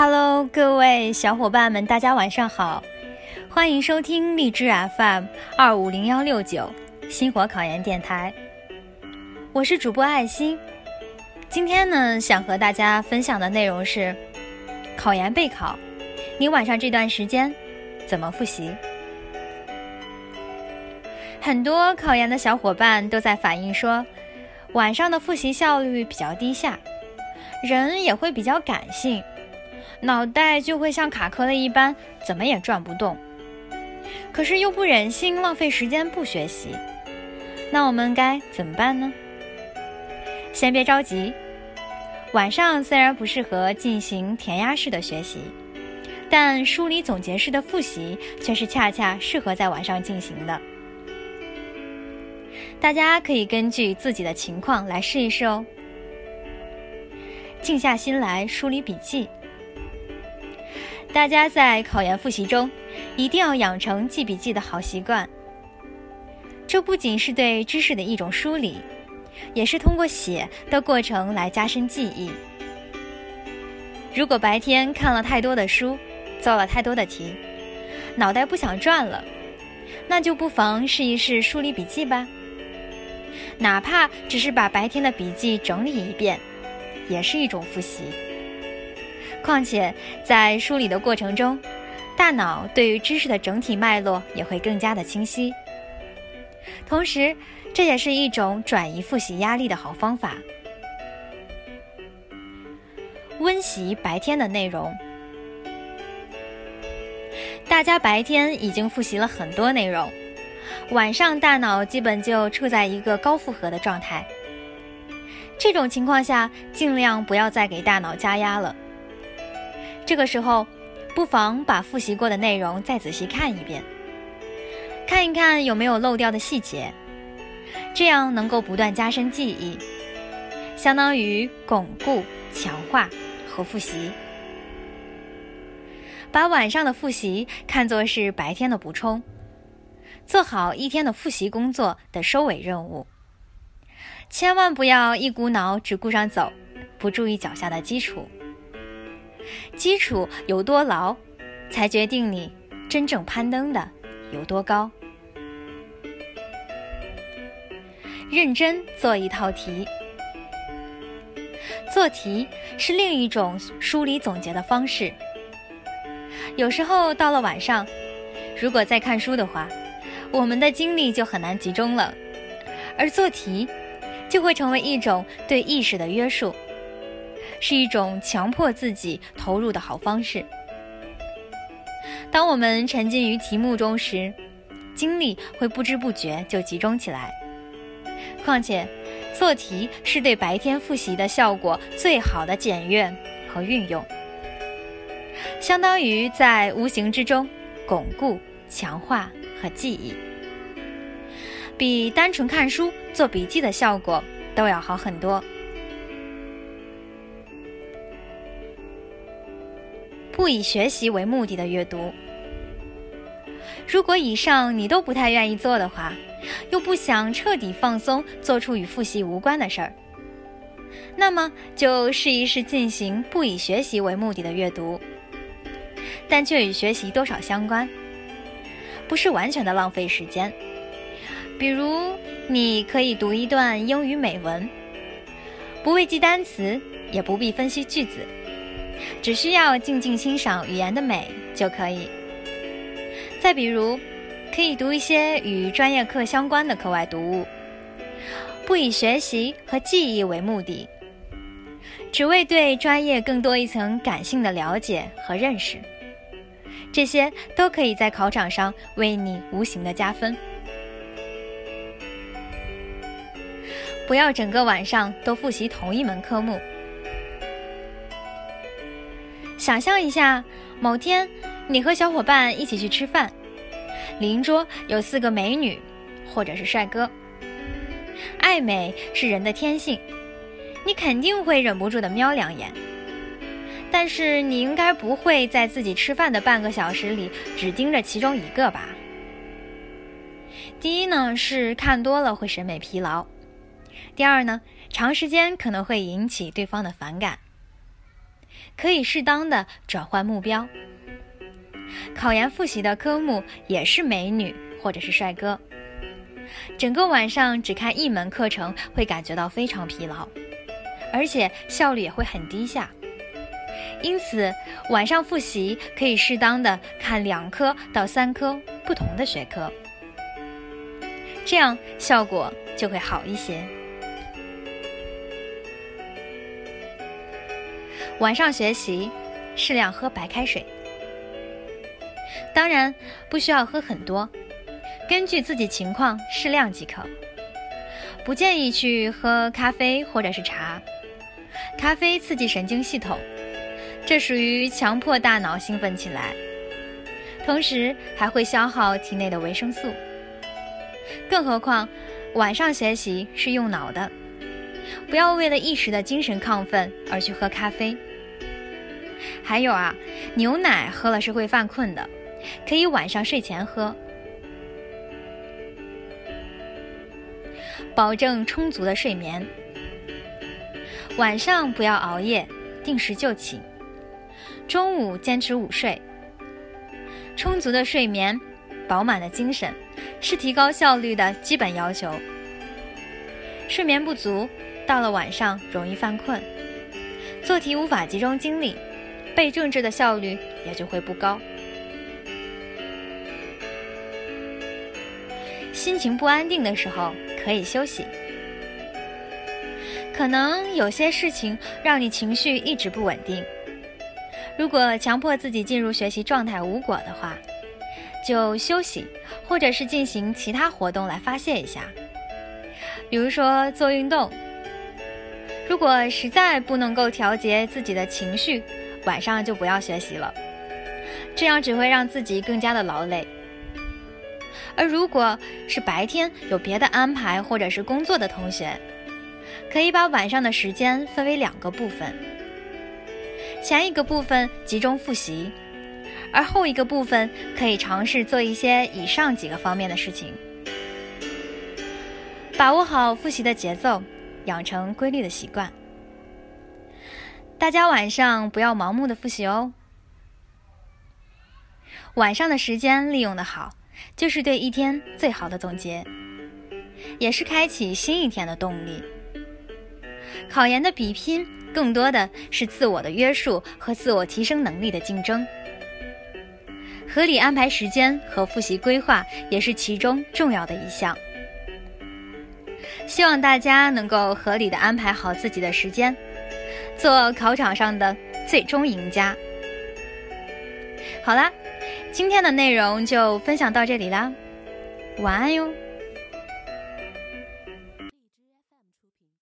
Hello，各位小伙伴们，大家晚上好，欢迎收听荔枝 FM 二五零幺六九星火考研电台，我是主播爱心。今天呢，想和大家分享的内容是考研备考，你晚上这段时间怎么复习？很多考研的小伙伴都在反映说，晚上的复习效率比较低下，人也会比较感性。脑袋就会像卡壳了一般，怎么也转不动。可是又不忍心浪费时间不学习，那我们该怎么办呢？先别着急，晚上虽然不适合进行填鸭式的学习，但梳理总结式的复习却是恰恰适合在晚上进行的。大家可以根据自己的情况来试一试哦。静下心来梳理笔记。大家在考研复习中，一定要养成记笔记的好习惯。这不仅是对知识的一种梳理，也是通过写的过程来加深记忆。如果白天看了太多的书，做了太多的题，脑袋不想转了，那就不妨试一试梳理笔记吧。哪怕只是把白天的笔记整理一遍，也是一种复习。况且，在梳理的过程中，大脑对于知识的整体脉络也会更加的清晰。同时，这也是一种转移复习压力的好方法。温习白天的内容，大家白天已经复习了很多内容，晚上大脑基本就处在一个高负荷的状态。这种情况下，尽量不要再给大脑加压了。这个时候，不妨把复习过的内容再仔细看一遍，看一看有没有漏掉的细节，这样能够不断加深记忆，相当于巩固、强化和复习。把晚上的复习看作是白天的补充，做好一天的复习工作的收尾任务。千万不要一股脑只顾上走，不注意脚下的基础。基础有多牢，才决定你真正攀登的有多高。认真做一套题，做题是另一种梳理总结的方式。有时候到了晚上，如果在看书的话，我们的精力就很难集中了，而做题就会成为一种对意识的约束。是一种强迫自己投入的好方式。当我们沉浸于题目中时，精力会不知不觉就集中起来。况且，做题是对白天复习的效果最好的检阅和运用，相当于在无形之中巩固、强化和记忆，比单纯看书做笔记的效果都要好很多。不以学习为目的的阅读，如果以上你都不太愿意做的话，又不想彻底放松，做出与复习无关的事儿，那么就试一试进行不以学习为目的的阅读，但却与学习多少相关，不是完全的浪费时间。比如，你可以读一段英语美文，不为记单词，也不必分析句子。只需要静静欣赏语言的美就可以。再比如，可以读一些与专业课相关的课外读物，不以学习和记忆为目的，只为对专业更多一层感性的了解和认识。这些都可以在考场上为你无形的加分。不要整个晚上都复习同一门科目。想象一下，某天你和小伙伴一起去吃饭，邻桌有四个美女，或者是帅哥。爱美是人的天性，你肯定会忍不住的瞄两眼。但是你应该不会在自己吃饭的半个小时里只盯着其中一个吧？第一呢，是看多了会审美疲劳；第二呢，长时间可能会引起对方的反感。可以适当的转换目标。考研复习的科目也是美女或者是帅哥，整个晚上只看一门课程会感觉到非常疲劳，而且效率也会很低下。因此，晚上复习可以适当的看两科到三科不同的学科，这样效果就会好一些。晚上学习，适量喝白开水。当然不需要喝很多，根据自己情况适量即可。不建议去喝咖啡或者是茶，咖啡刺激神经系统，这属于强迫大脑兴奋起来，同时还会消耗体内的维生素。更何况晚上学习是用脑的，不要为了一时的精神亢奋而去喝咖啡。还有啊，牛奶喝了是会犯困的。可以晚上睡前喝，保证充足的睡眠。晚上不要熬夜，定时就寝。中午坚持午睡。充足的睡眠，饱满的精神，是提高效率的基本要求。睡眠不足，到了晚上容易犯困，做题无法集中精力，背政治的效率也就会不高。心情不安定的时候可以休息。可能有些事情让你情绪一直不稳定。如果强迫自己进入学习状态无果的话，就休息，或者是进行其他活动来发泄一下，比如说做运动。如果实在不能够调节自己的情绪，晚上就不要学习了，这样只会让自己更加的劳累。而如果是白天有别的安排或者是工作的同学，可以把晚上的时间分为两个部分。前一个部分集中复习，而后一个部分可以尝试做一些以上几个方面的事情。把握好复习的节奏，养成规律的习惯。大家晚上不要盲目的复习哦。晚上的时间利用的好。就是对一天最好的总结，也是开启新一天的动力。考研的比拼，更多的是自我的约束和自我提升能力的竞争。合理安排时间和复习规划，也是其中重要的一项。希望大家能够合理的安排好自己的时间，做考场上的最终赢家。好啦。今天的内容就分享到这里啦，晚安哟。